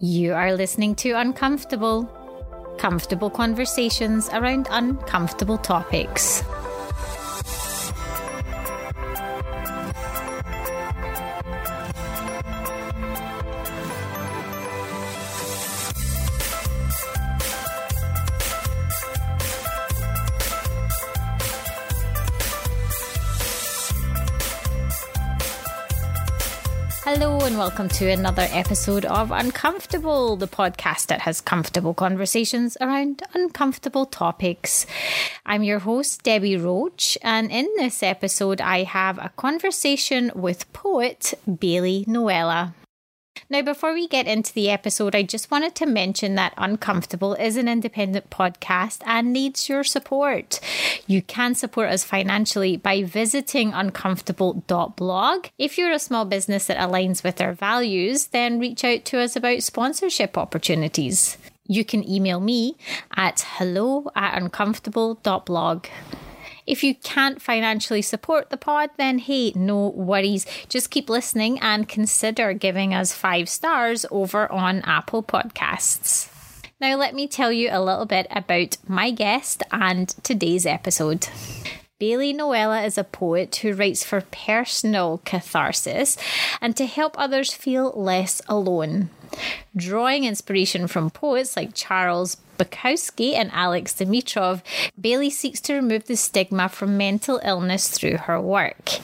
You are listening to Uncomfortable. Comfortable conversations around uncomfortable topics. Welcome to another episode of Uncomfortable, the podcast that has comfortable conversations around uncomfortable topics. I'm your host, Debbie Roach, and in this episode, I have a conversation with poet Bailee Noella. Now, before we get into the episode, I just wanted to mention that Uncomfortable is an independent podcast and needs your support. You can support us financially by visiting uncomfortable.blog. If you're a small business that aligns with our values, then reach out to us about sponsorship opportunities. You can email me at hello at uncomfortable.blog. If you can't financially support the pod, then hey, no worries. Just keep listening and consider giving us five stars over on Apple Podcasts. Now, let me tell you a little bit about my guest and today's episode. Bailee Noella is a poet who writes for personal catharsis and to help others feel less alone. Drawing inspiration from poets like Charles Bukowski and Alex Dimitrov, Bailee seeks to remove the stigma from mental illness through her work.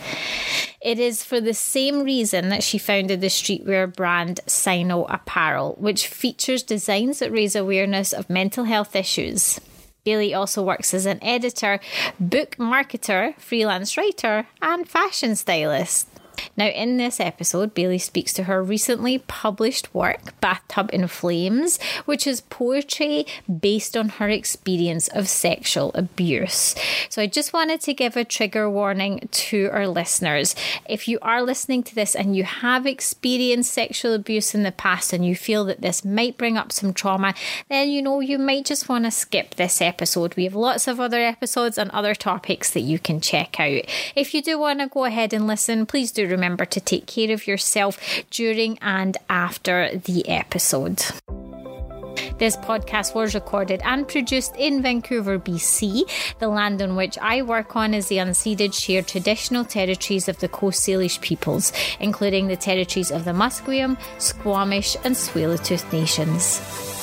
It is for the same reason that she founded the streetwear brand Cyno Apparel, which features designs that raise awareness of mental health issues. Bailee also works as an editor, book marketer, freelance writer, and fashion stylist. Now, in this episode, Bailee speaks to her recently published work, Bathtub in Flames, which is poetry based on her experience of sexual abuse. So, I just wanted to give a trigger warning to our listeners. If you are listening to this and you have experienced sexual abuse in the past and you feel that this might bring up some trauma, then you know you might just want to skip this episode. We have lots of other episodes and other topics that you can check out. If you do want to go ahead and listen, please do remember to take care of yourself during and after the episode. This podcast was recorded and produced in Vancouver, BC. The land on which I work on is the unceded shared traditional territories of the Coast Salish peoples, including the territories of the Musqueam, Squamish, and Tsleil-Waututh nations.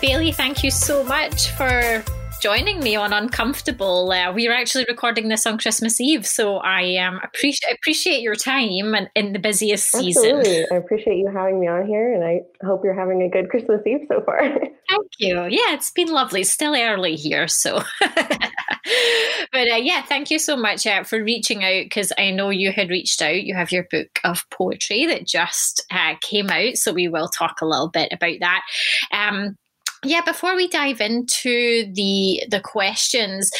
Bailee, thank you so much for joining me on Uncomfortable. Uh, we are actually recording this on Christmas Eve, so I um, appreciate appreciate your time and in the busiest season. Absolutely, I appreciate you having me on here, and I hope you're having a good Christmas Eve so far. Thank you. Yeah, it's been lovely. It's still early here, so. but uh, yeah, thank you so much uh, for reaching out because I know you had reached out. You have your book of poetry that just uh, came out, so we will talk a little bit about that. Um, yeah, before we dive into the the questions,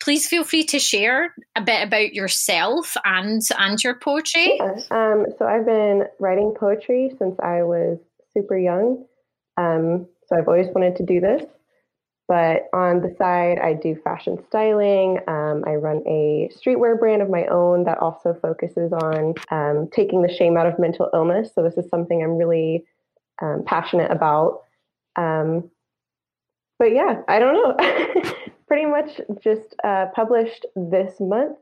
please feel free to share a bit about yourself and and your poetry. Yeah. Um, so I've been writing poetry since I was super young. Um, so I've always wanted to do this. But on the side, I do fashion styling. Um, I run a streetwear brand of my own that also focuses on um, taking the shame out of mental illness. So this is something I'm really um, passionate about. Um, but yeah, I don't know. Pretty much just uh, published this month,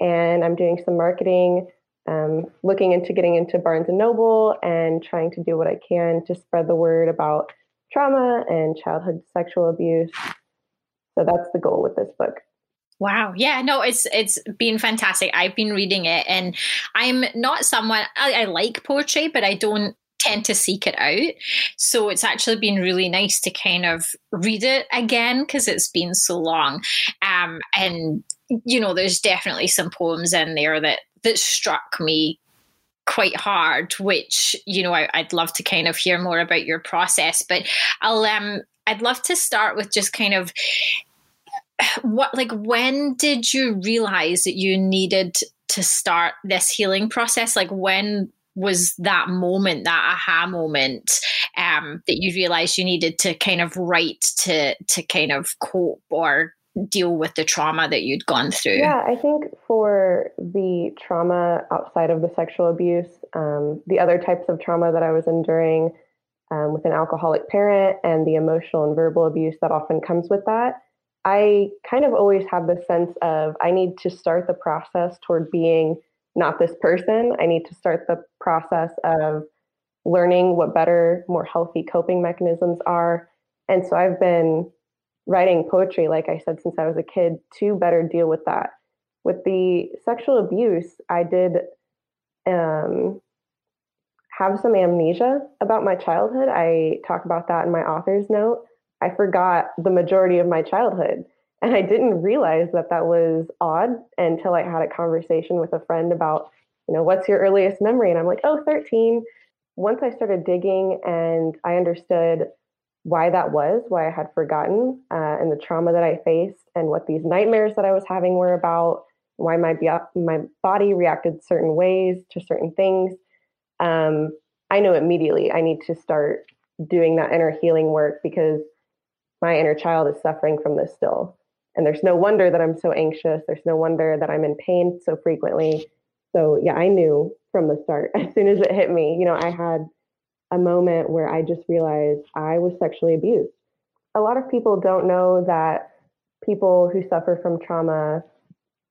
and I'm doing some marketing, um, looking into getting into Barnes and Noble, and trying to do what I can to spread the word about trauma and childhood sexual abuse. So that's the goal with this book. Wow. Yeah, no, it's it's been fantastic. I've been reading it and I'm not someone I, I like poetry, but I don't tend to seek it out. So it's actually been really nice to kind of read it again because it's been so long. Um, and you know, there's definitely some poems in there that that struck me quite hard which you know I, would love to kind of hear more about your process but i'll um i'd love to start with just kind of what like when did you realize that you needed to start this healing process like when was that moment, that aha moment? um, that you realized you needed to kind of write to to kind of cope or deal with the trauma that you'd gone through? Yeah, I think for the trauma outside of the sexual abuse, um, the other types of trauma that I was enduring um, with an alcoholic parent and the emotional and verbal abuse that often comes with that, I kind of always have the sense of I need to start the process toward being not this person. I need to start the process of learning what better, more healthy coping mechanisms are. And so I've been writing poetry, like I said, since I was a kid to better deal with that. With the sexual abuse, I did um, have some amnesia about my childhood. I talk about that in my author's note. I forgot the majority of my childhood. And I didn't realize that that was odd until I had a conversation with a friend about, you know, what's your earliest memory? And I'm like, oh, 13. Once I started digging and I understood why that was, why I had forgotten, uh, and the trauma that I faced, and what these nightmares that I was having were about, why my, my body reacted certain ways to certain things, um, I know immediately I need to start doing that inner healing work because my inner child is suffering from this still. And there's no wonder that I'm so anxious. There's no wonder that I'm in pain so frequently. So, yeah, I knew from the start, as soon as it hit me, you know, I had a moment where I just realized I was sexually abused. A lot of people don't know that people who suffer from trauma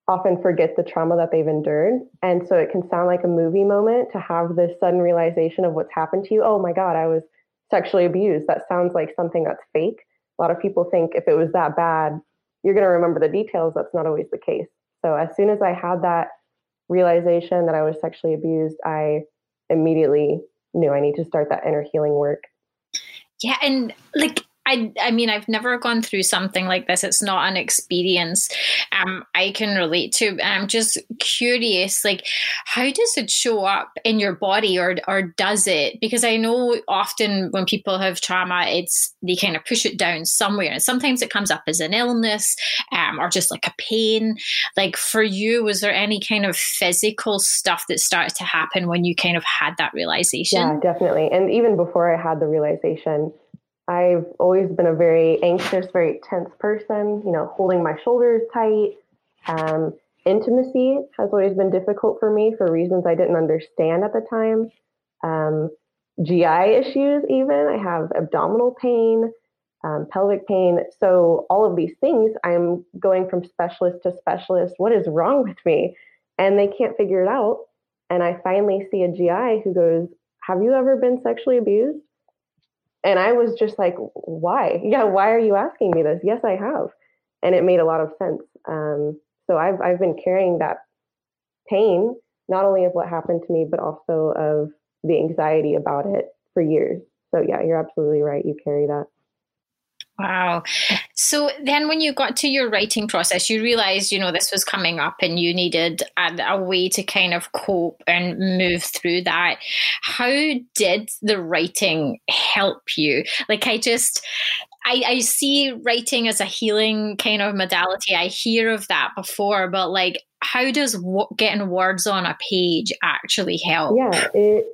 often forget the trauma that they've endured. And so it can sound like a movie moment to have this sudden realization of what's happened to you. Oh my God, I was sexually abused. That sounds like something that's fake. A lot of people think if it was that bad, you're going to remember the details. That's not always the case. So as soon as I had that realization that I was sexually abused, I immediately knew I need to start that inner healing work. Yeah. And like, I, I mean, I've never gone through something like this. It's not an experience um, I can relate to. I'm just curious, like, how does it show up in your body, or or does it? Because I know often when people have trauma, it's they kind of push it down somewhere, and sometimes it comes up as an illness, um, or just like a pain. Like for you, was there any kind of physical stuff that started to happen when you kind of had that realization? Yeah, definitely. And even before I had the realization I've always been a very anxious, very tense person, you know, holding my shoulders tight. Um, intimacy has always been difficult for me for reasons I didn't understand at the time. Um, GI issues, even. I have abdominal pain, um, pelvic pain. So, all of these things, I'm going from specialist to specialist. What is wrong with me? And they can't figure it out. And I finally see a GI who goes, Have you ever been sexually abused? And I was just like, why? Yeah, why are you asking me this? Yes, I have. And it made a lot of sense. Um, so I've, I've been carrying that pain, not only of what happened to me, but also of the anxiety about it for years. So yeah, you're absolutely right. You carry that. Wow. So then when you got to your writing process, you realized, you know, this was coming up and you needed a, a, way to kind of cope and move through that. How did the writing help you? Like, I just, I, I see writing as a healing kind of modality. I hear of that before, but like, how does getting words on a page actually help? Yeah, it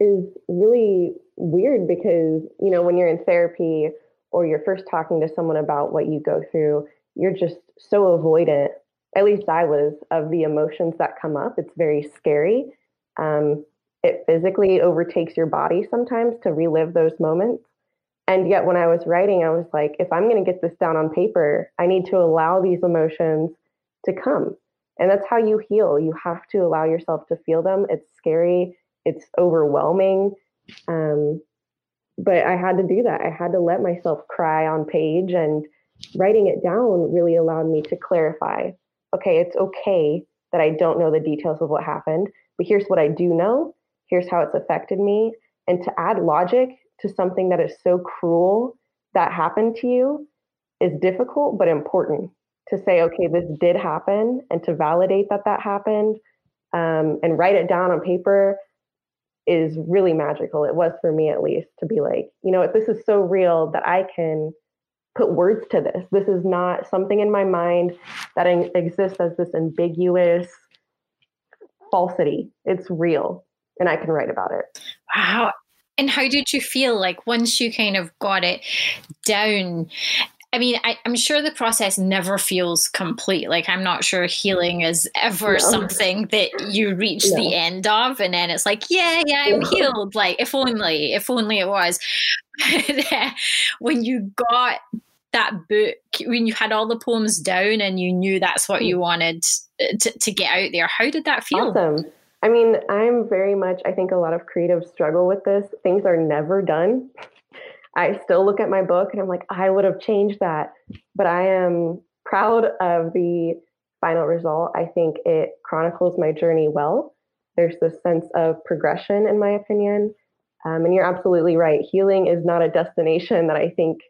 is really weird because, you know, when you're in therapy, or you're first talking to someone about what you go through, you're just so avoidant. At least I was of the emotions that come up. It's very scary. Um, it physically overtakes your body sometimes to relive those moments. And yet, when I was writing, I was like, if I'm going to get this down on paper, I need to allow these emotions to come. And that's how you heal. You have to allow yourself to feel them. It's scary, it's overwhelming. Um, but I had to do that. I had to let myself cry on page and writing it down really allowed me to clarify okay, it's okay that I don't know the details of what happened, but here's what I do know. Here's how it's affected me. And to add logic to something that is so cruel that happened to you is difficult, but important to say, okay, this did happen and to validate that that happened um, and write it down on paper is really magical. It was for me at least to be like, you know, this is so real that I can put words to this. This is not something in my mind that exists as this ambiguous falsity. It's real and I can write about it. Wow. and how did you feel like once you kind of got it down I mean, I, am sure the process never feels complete. Like, I'm not sure healing is ever no. something that you reach the end of, and then it's like, yeah, yeah, I'm healed. Like, if only, if only it was. when you got that book, when you had all the poems down and you knew that's what you hmm. wanted to, to get out there, how did that feel? Awesome. I mean, I'm very much, I think a lot of creatives struggle with this. Things are never done. I still look at my book and I'm like, I would have changed that. But I am proud of the final result. I think it chronicles my journey well. There's this sense of progression, in my opinion. Um, and you're absolutely right. Healing is not a destination that I think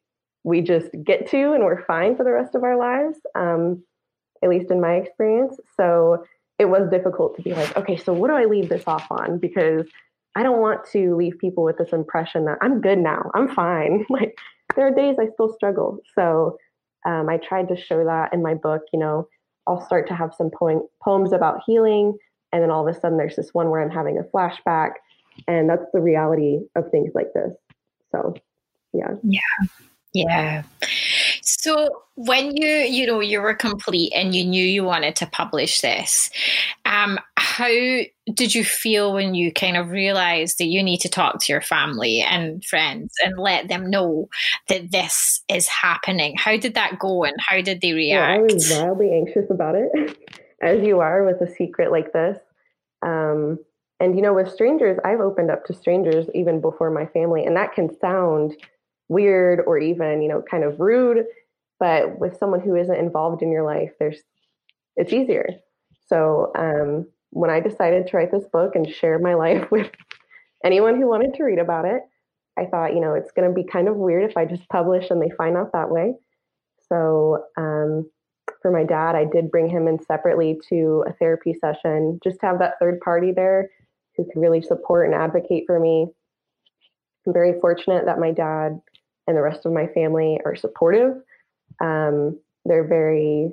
we just get to and we're fine for the rest of our lives, um, at least in my experience. So it was difficult to be like, okay, so what do I leave this off on? Because I don't want to leave people with this impression that I'm good now, I'm fine. like there are days I still struggle. So um, I tried to show that in my book. You know, I'll start to have some poem- poems about healing, and then all of a sudden there's this one where I'm having a flashback, and that's the reality of things like this. So, yeah. Yeah. Yeah. So when you you know you were complete and you knew you wanted to publish this, um, how did you feel when you kind of realized that you need to talk to your family and friends and let them know that this is happening? How did that go and how did they react? I was wildly anxious about it, as you are with a secret like this. Um, and you know, with strangers, I've opened up to strangers even before my family, and that can sound weird or even you know kind of rude but with someone who isn't involved in your life there's it's easier so um, when i decided to write this book and share my life with anyone who wanted to read about it i thought you know it's going to be kind of weird if i just publish and they find out that way so um, for my dad i did bring him in separately to a therapy session just to have that third party there who could really support and advocate for me i'm very fortunate that my dad and the rest of my family are supportive. Um, they're very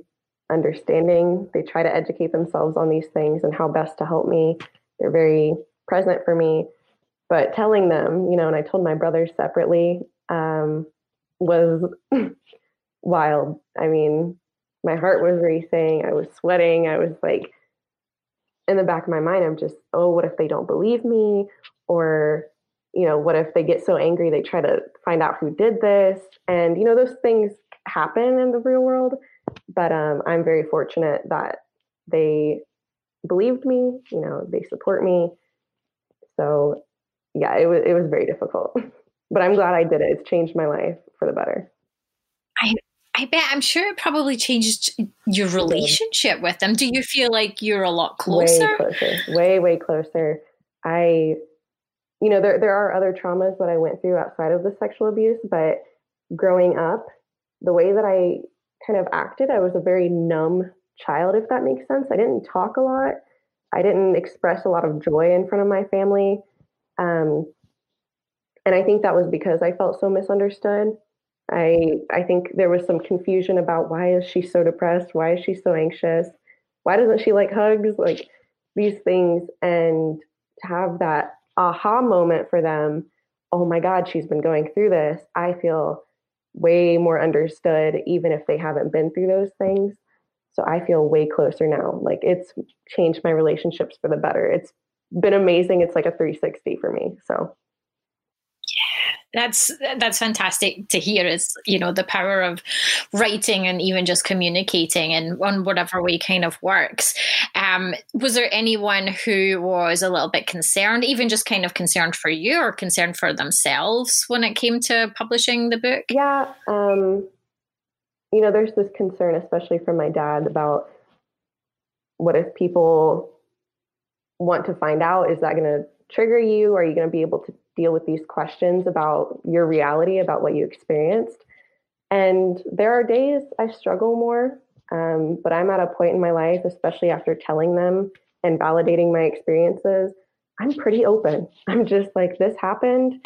understanding. They try to educate themselves on these things and how best to help me. They're very present for me. But telling them, you know, and I told my brothers separately, um, was wild. I mean, my heart was racing. I was sweating. I was like, in the back of my mind, I'm just, oh, what if they don't believe me? Or you know, what if they get so angry they try to find out who did this? And, you know, those things happen in the real world. But um, I'm very fortunate that they believed me, you know, they support me. So yeah, it was it was very difficult. But I'm glad I did it. It's changed my life for the better. I I bet I'm sure it probably changed your relationship with them. Do you feel like you're a lot closer? Way closer. Way, way closer. I you know, there, there are other traumas that I went through outside of the sexual abuse, but growing up, the way that I kind of acted, I was a very numb child, if that makes sense. I didn't talk a lot. I didn't express a lot of joy in front of my family. Um, and I think that was because I felt so misunderstood. I I think there was some confusion about why is she so depressed? Why is she so anxious? Why doesn't she like hugs? Like these things and to have that aha moment for them oh my God, she's been going through this. I feel way more understood, even if they haven't been through those things. So I feel way closer now. Like it's changed my relationships for the better. It's been amazing. It's like a 360 for me. So that's that's fantastic to hear is you know the power of writing and even just communicating and on whatever way kind of works. Um, was there anyone who was a little bit concerned even just kind of concerned for you or concerned for themselves when it came to publishing the book? Yeah um, you know there's this concern especially from my dad about what if people want to find out? Is that going to trigger you? Are you going to be able to deal with these questions about your reality, about what you experienced. And there are days I struggle more, um, but I'm at a point in my life, especially after telling them and validating my experiences, I'm pretty open. I'm just like, this happened.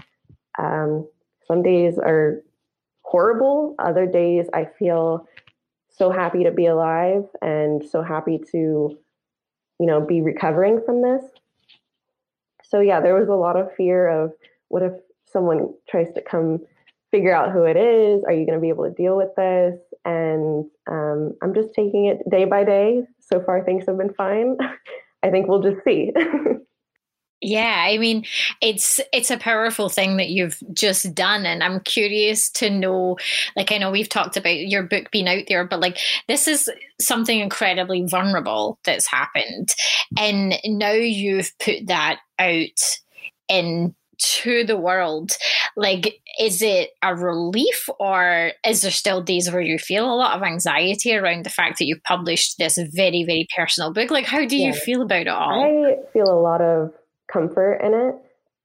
Um, some days are horrible, other days I feel so happy to be alive and so happy to, you know, be recovering from this. So yeah, there was a lot of fear of what if someone tries to come figure out who it is? Are you going to be able to deal with this? And um, I'm just taking it day by day. So far, things have been fine. I think we'll just see. Yeah, I mean, it's it's a powerful thing that you've just done, and I'm curious to know. Like, I know we've talked about your book being out there, but like, this is something incredibly vulnerable that's happened, and now you've put that out in to the world like is it a relief or is there still days where you feel a lot of anxiety around the fact that you've published this very very personal book like how do you feel about it all i feel a lot of comfort in it.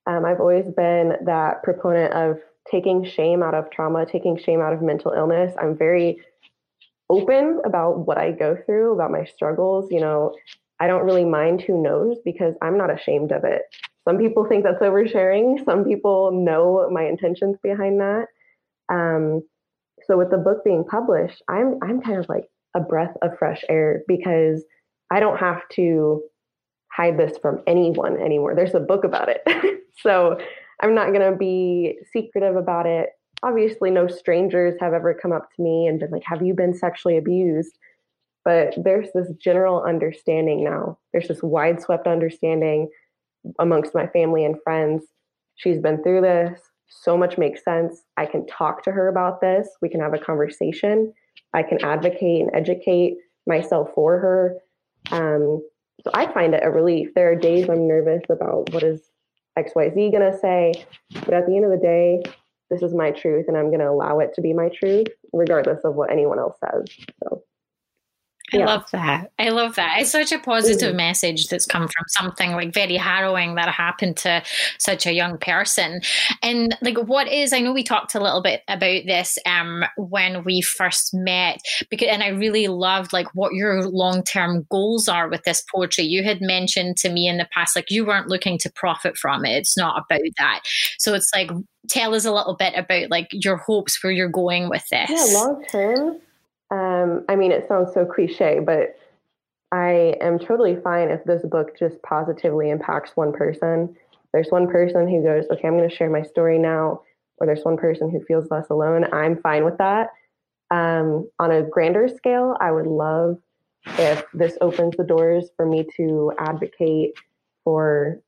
Um, I've always been that proponent of taking shame out of trauma, taking shame out of mental illness. I'm very open about what I go through, about my struggles. You know, I don't really mind who knows because I'm not ashamed of it. Some people think that's oversharing. Some people know my intentions behind that. Um, so with the book being published, I'm I'm kind of like a breath of fresh air because I don't have to hide this from anyone anymore. There's a book about it. so I'm not going to be secretive about it. Obviously, no strangers have ever come up to me and been like, Have you been sexually abused? But there's this general understanding now. There's this wide swept understanding amongst my family and friends. She's been through this. So much makes sense. I can talk to her about this. We can have a conversation. I can advocate and educate myself for her. Um, so I find it a relief. There are days I'm nervous about what is XYZ going to say, but at the end of the day, this is my truth and I'm going to allow it to be my truth, regardless of what anyone else says. So I yeah. love that. I love that. It's such a positive mm-hmm. message that's come from something like very harrowing that happened to such a young person. And like what is I know we talked a little bit about this um when we first met because and I really loved like what your long-term goals are with this poetry. You had mentioned to me in the past like you weren't looking to profit from it. It's not about that. So it's like tell us a little bit about like your hopes where you're going with this. Yeah, long term um, I mean, it sounds so cliche, but I am totally fine if this book just positively impacts one person. There's one person who goes, okay, I'm going to share my story now, or there's one person who feels less alone. I'm fine with that. Um, on a grander scale, I would love if this opens the doors for me to advocate for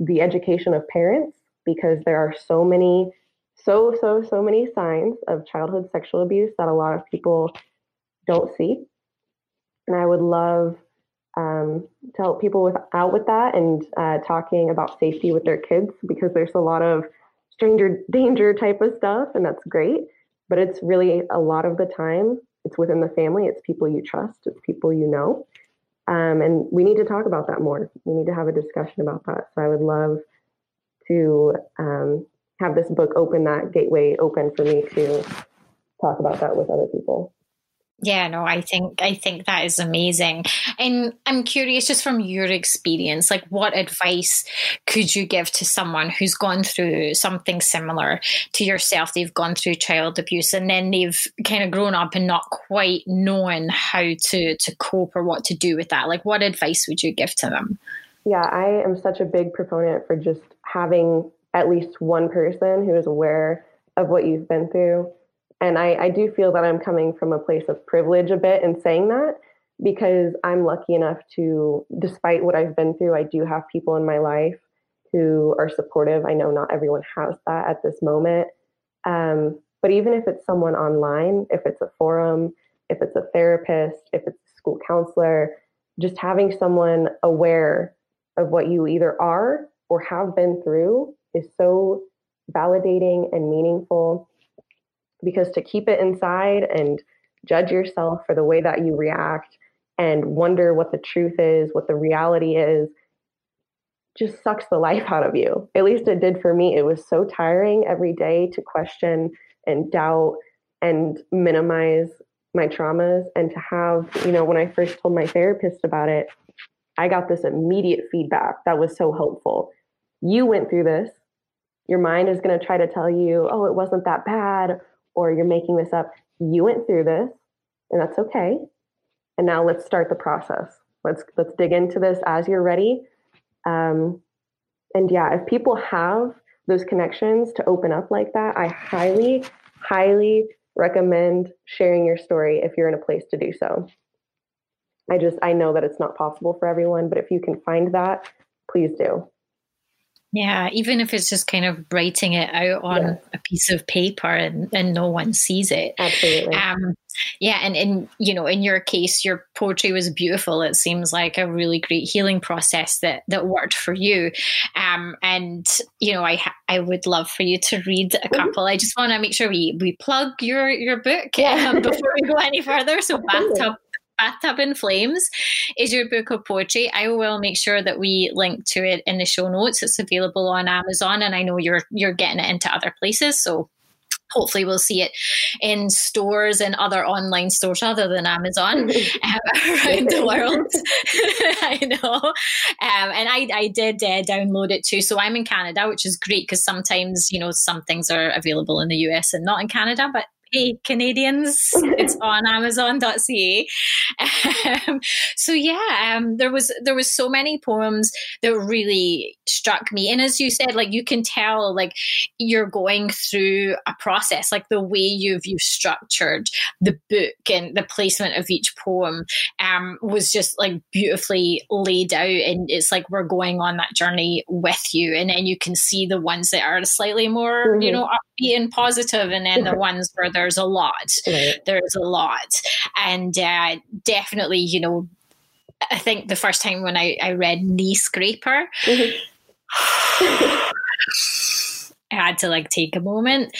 the education of parents because there are so many, so, so, so many signs of childhood sexual abuse that a lot of people don't see. And I would love um, to help people with, out with that and uh, talking about safety with their kids because there's a lot of stranger danger type of stuff, and that's great. But it's really a lot of the time, it's within the family, it's people you trust, it's people you know. Um, and we need to talk about that more. We need to have a discussion about that. So I would love to um, have this book open that gateway open for me to talk about that with other people. Yeah, no, I think I think that is amazing. And I'm curious just from your experience, like what advice could you give to someone who's gone through something similar to yourself? They've gone through child abuse and then they've kind of grown up and not quite knowing how to to cope or what to do with that. Like what advice would you give to them? Yeah, I am such a big proponent for just having at least one person who is aware of what you've been through and I, I do feel that I'm coming from a place of privilege a bit in saying that because I'm lucky enough to, despite what I've been through, I do have people in my life who are supportive. I know not everyone has that at this moment. Um, but even if it's someone online, if it's a forum, if it's a therapist, if it's a school counselor, just having someone aware of what you either are or have been through is so validating and meaningful because to keep it inside and judge yourself for the way that you react and wonder what the truth is, what the reality is, just sucks the life out of you. At least it did for me. It was so tiring every day to question and doubt and minimize my traumas and to have, you know, when I first told my therapist about it, I got this immediate feedback that was so helpful. You went through this. Your mind is going to try to tell you, oh, it wasn't that bad, or you're making this up. You went through this, and that's okay. And now let's start the process. Let's let's dig into this as you're ready. Um, and yeah, if people have those connections to open up like that, I highly, highly recommend sharing your story if you're in a place to do so. I just, I know that it's not possible for everyone, but if you can find that, please do. Yeah, even if it's just kind of writing it out on yeah. a piece of paper and, and no one sees it. Absolutely. Um, yeah, and in you know, in your case, your poetry was beautiful. It seems like a really great healing process that that worked for you. Um, and you know, I I would love for you to read a mm-hmm. couple. I just want to make sure we we plug your your book yeah. um, before we go any further. So bathtub Bathtub in Flames is your book of poetry. I will make sure that we link to it in the show notes. It's available on Amazon, and I know you're you're getting it into other places. So hopefully we'll see it in stores and other online stores other than Amazon um, around the world. I know. Um, and I, I did uh, download it too. So I'm in Canada, which is great because sometimes, you know, some things are available in the US and not in Canada, but hey Canadians, it's on Amazon.ca. Um, so yeah, um, there was there was so many poems that really struck me, and as you said, like you can tell, like you're going through a process, like the way you've you've structured the book and the placement of each poem um, was just like beautifully laid out, and it's like we're going on that journey with you, and then you can see the ones that are slightly more, mm-hmm. you know, upbeat and positive, and then the ones where there's a lot. Right. There's a lot. And uh, definitely, you know, I think the first time when I, I read Knee Scraper, mm-hmm. I had to like take a moment.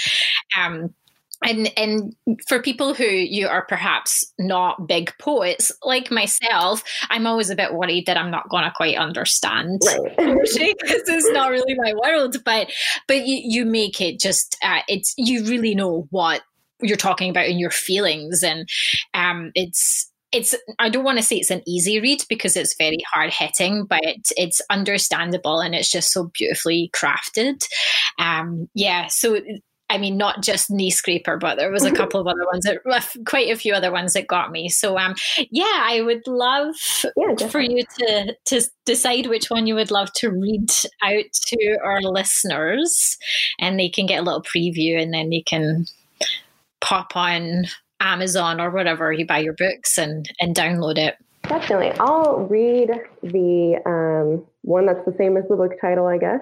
Um, and and for people who you are perhaps not big poets like myself i'm always a bit worried that i'm not going to quite understand right. because it's not really my world but but you, you make it just uh, it's you really know what you're talking about in your feelings and um, it's it's I don't want to say it's an easy read because it's very hard hitting, but it's understandable and it's just so beautifully crafted. Um, yeah, so I mean, not just knee scraper, but there was a couple of other ones that quite a few other ones that got me. So, um, yeah, I would love yeah, for you to to decide which one you would love to read out to our listeners, and they can get a little preview, and then they can pop on Amazon or whatever you buy your books and and download it. Definitely, I'll read the um, one that's the same as the book title, I guess.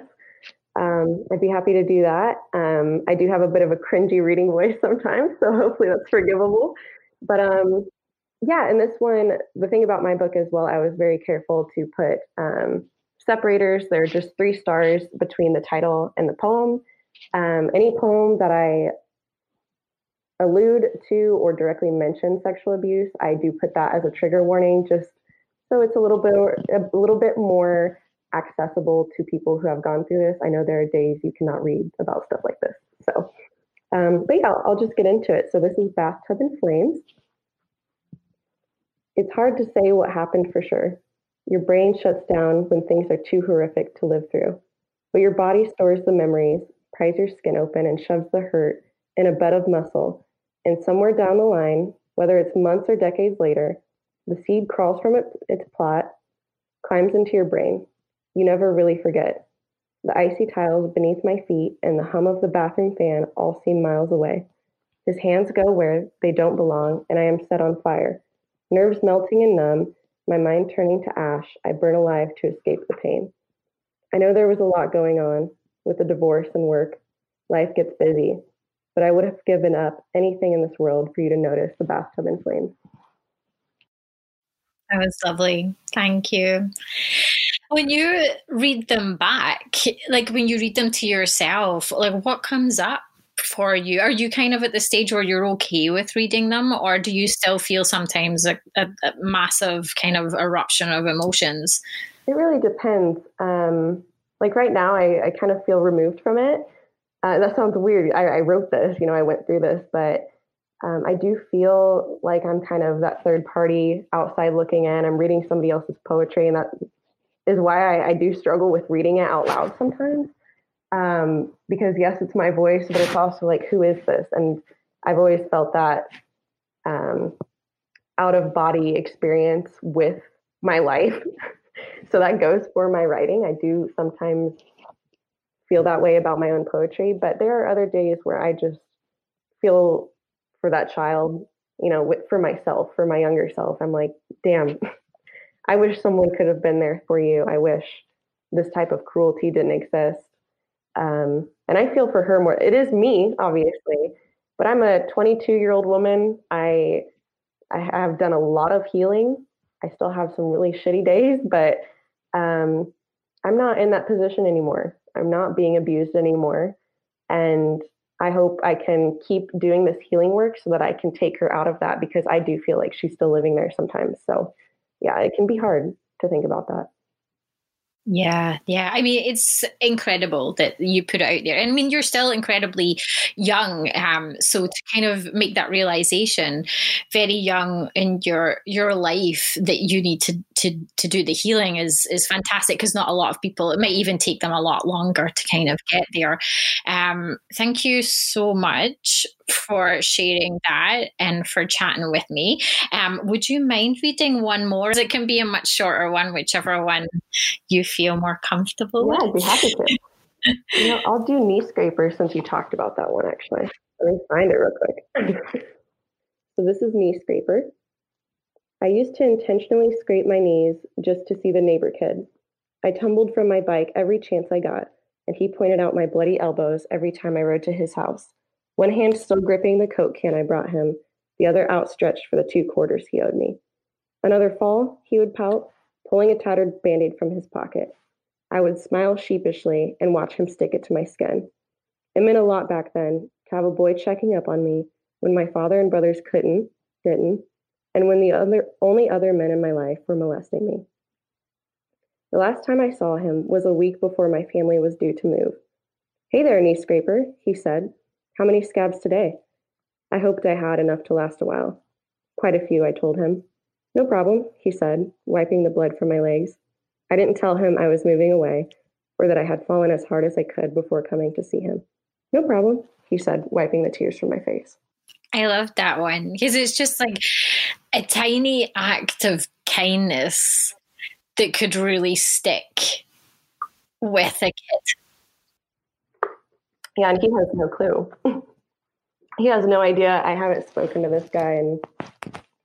Um, I'd be happy to do that. Um, I do have a bit of a cringy reading voice sometimes, so hopefully that's forgivable. But um, yeah, in this one, the thing about my book as well, I was very careful to put um, separators. There are just three stars between the title and the poem. Um, any poem that I allude to or directly mention sexual abuse, I do put that as a trigger warning, just so it's a little bit a little bit more accessible to people who have gone through this. I know there are days you cannot read about stuff like this. So, um, but yeah, I'll, I'll just get into it. So this is bathtub in flames. It's hard to say what happened for sure. Your brain shuts down when things are too horrific to live through, but your body stores the memories, pries your skin open, and shoves the hurt in a bed of muscle and somewhere down the line, whether it's months or decades later, the seed crawls from it, its plot, climbs into your brain. You never really forget. The icy tiles beneath my feet and the hum of the bathroom fan all seem miles away. His hands go where they don't belong, and I am set on fire. Nerves melting and numb, my mind turning to ash, I burn alive to escape the pain. I know there was a lot going on with the divorce and work. Life gets busy, but I would have given up anything in this world for you to notice the bathtub in flames. That was lovely. Thank you. When you read them back, like when you read them to yourself, like what comes up for you? Are you kind of at the stage where you're okay with reading them, or do you still feel sometimes a, a, a massive kind of eruption of emotions? It really depends. Um, like right now, I, I kind of feel removed from it uh, that sounds weird. I, I, wrote this, you know, I went through this, but um, I do feel like I'm kind of that third party outside looking in. I'm reading somebody else's poetry, and that is why I, I do struggle with reading it out loud sometimes. Um, because yes, it's my voice, but it's also like, who is this? And I've always felt that um, out of body experience with my life. so that goes for my writing. I do sometimes feel that way about my own poetry. But there are other days where I just feel for that child, you know, for myself, for my younger self. I'm like, damn, I wish someone could have been there for you. I wish this type of cruelty didn't exist. Um, and I feel for her more. It is me, obviously, but I'm a 22 year old woman. I I have done a lot of healing. I still have some really shitty days, but um, I'm not in that position anymore. I'm not being abused anymore. And I hope I can keep doing this healing work so that I can take her out of that because I do feel like she's still living there sometimes. So, yeah, it can be hard to think about that. Yeah, yeah. I mean, it's incredible that you put it out there. I mean, you're still incredibly young, um, so to kind of make that realization, very young in your your life, that you need to to to do the healing is is fantastic because not a lot of people. It might even take them a lot longer to kind of get there. Um, thank you so much for sharing that and for chatting with me. Um, would you mind reading one more? It can be a much shorter one, whichever one you feel more comfortable yeah, with. I'd be happy to. you know, I'll do knee scraper since you talked about that one actually. Let me find it real quick. so this is knee scraper. I used to intentionally scrape my knees just to see the neighbor kid. I tumbled from my bike every chance I got, and he pointed out my bloody elbows every time I rode to his house. One hand still gripping the Coke can I brought him, the other outstretched for the two quarters he owed me. Another fall, he would pout, pulling a tattered band aid from his pocket. I would smile sheepishly and watch him stick it to my skin. It meant a lot back then to have a boy checking up on me when my father and brothers couldn't, didn't, and when the other, only other men in my life were molesting me. The last time I saw him was a week before my family was due to move. Hey there, knee scraper, he said, how many scabs today? I hoped I had enough to last a while. Quite a few, I told him. No problem, he said, wiping the blood from my legs. I didn't tell him I was moving away or that I had fallen as hard as I could before coming to see him. No problem, he said, wiping the tears from my face. I love that one because it's just like a tiny act of kindness that could really stick with a kid. Yeah, and he has no clue. he has no idea. I haven't spoken to this guy in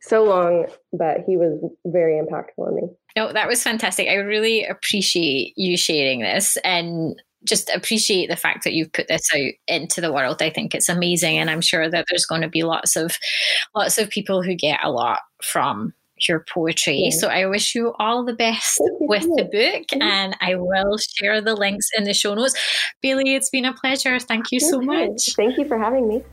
so long, but he was very impactful on me. No, that was fantastic. I really appreciate you sharing this and just appreciate the fact that you've put this out into the world. I think it's amazing and I'm sure that there's going to be lots of lots of people who get a lot from your poetry. Yeah. So I wish you all the best with the book and I will share the links in the show notes. Bailee, it's been a pleasure. Thank you so much. Thank you for having me.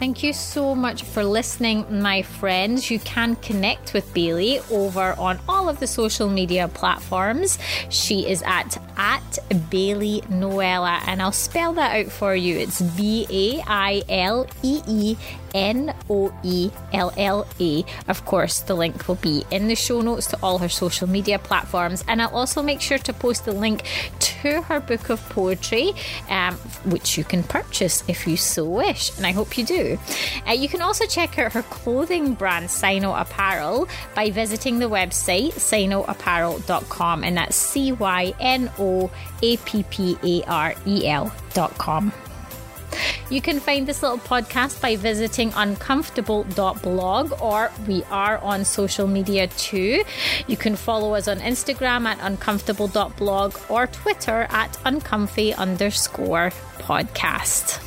Thank you so much for listening, my friends. You can connect with Bailee over on all of the social media platforms. She is at at Bailee Noella, and I'll spell that out for you. It's B A I L E E N O E L L A. Of course, the link will be in the show notes to all her social media platforms, and I'll also make sure to post the link to her book of poetry, um, which you can purchase if you so wish, and I hope you do. Uh, you can also check out her clothing brand, Cyno Apparel, by visiting the website cynoapparel.com, and that's C Y N O A P P A R E L.com. You can find this little podcast by visiting uncomfortable.blog or we are on social media too. You can follow us on Instagram at uncomfortable.blog or Twitter at uncomfy underscore podcast.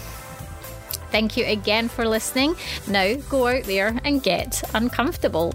Thank you again for listening. Now go out there and get uncomfortable.